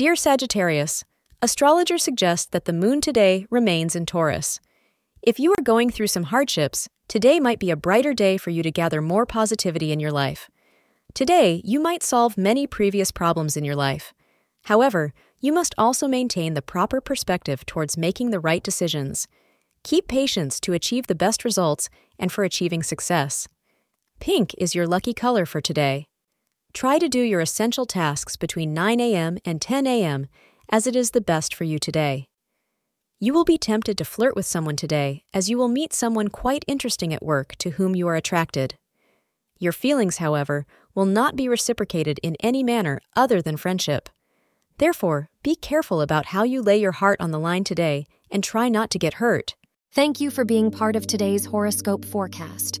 Dear Sagittarius, astrologers suggest that the moon today remains in Taurus. If you are going through some hardships, today might be a brighter day for you to gather more positivity in your life. Today, you might solve many previous problems in your life. However, you must also maintain the proper perspective towards making the right decisions. Keep patience to achieve the best results and for achieving success. Pink is your lucky color for today. Try to do your essential tasks between 9 a.m. and 10 a.m., as it is the best for you today. You will be tempted to flirt with someone today, as you will meet someone quite interesting at work to whom you are attracted. Your feelings, however, will not be reciprocated in any manner other than friendship. Therefore, be careful about how you lay your heart on the line today and try not to get hurt. Thank you for being part of today's horoscope forecast.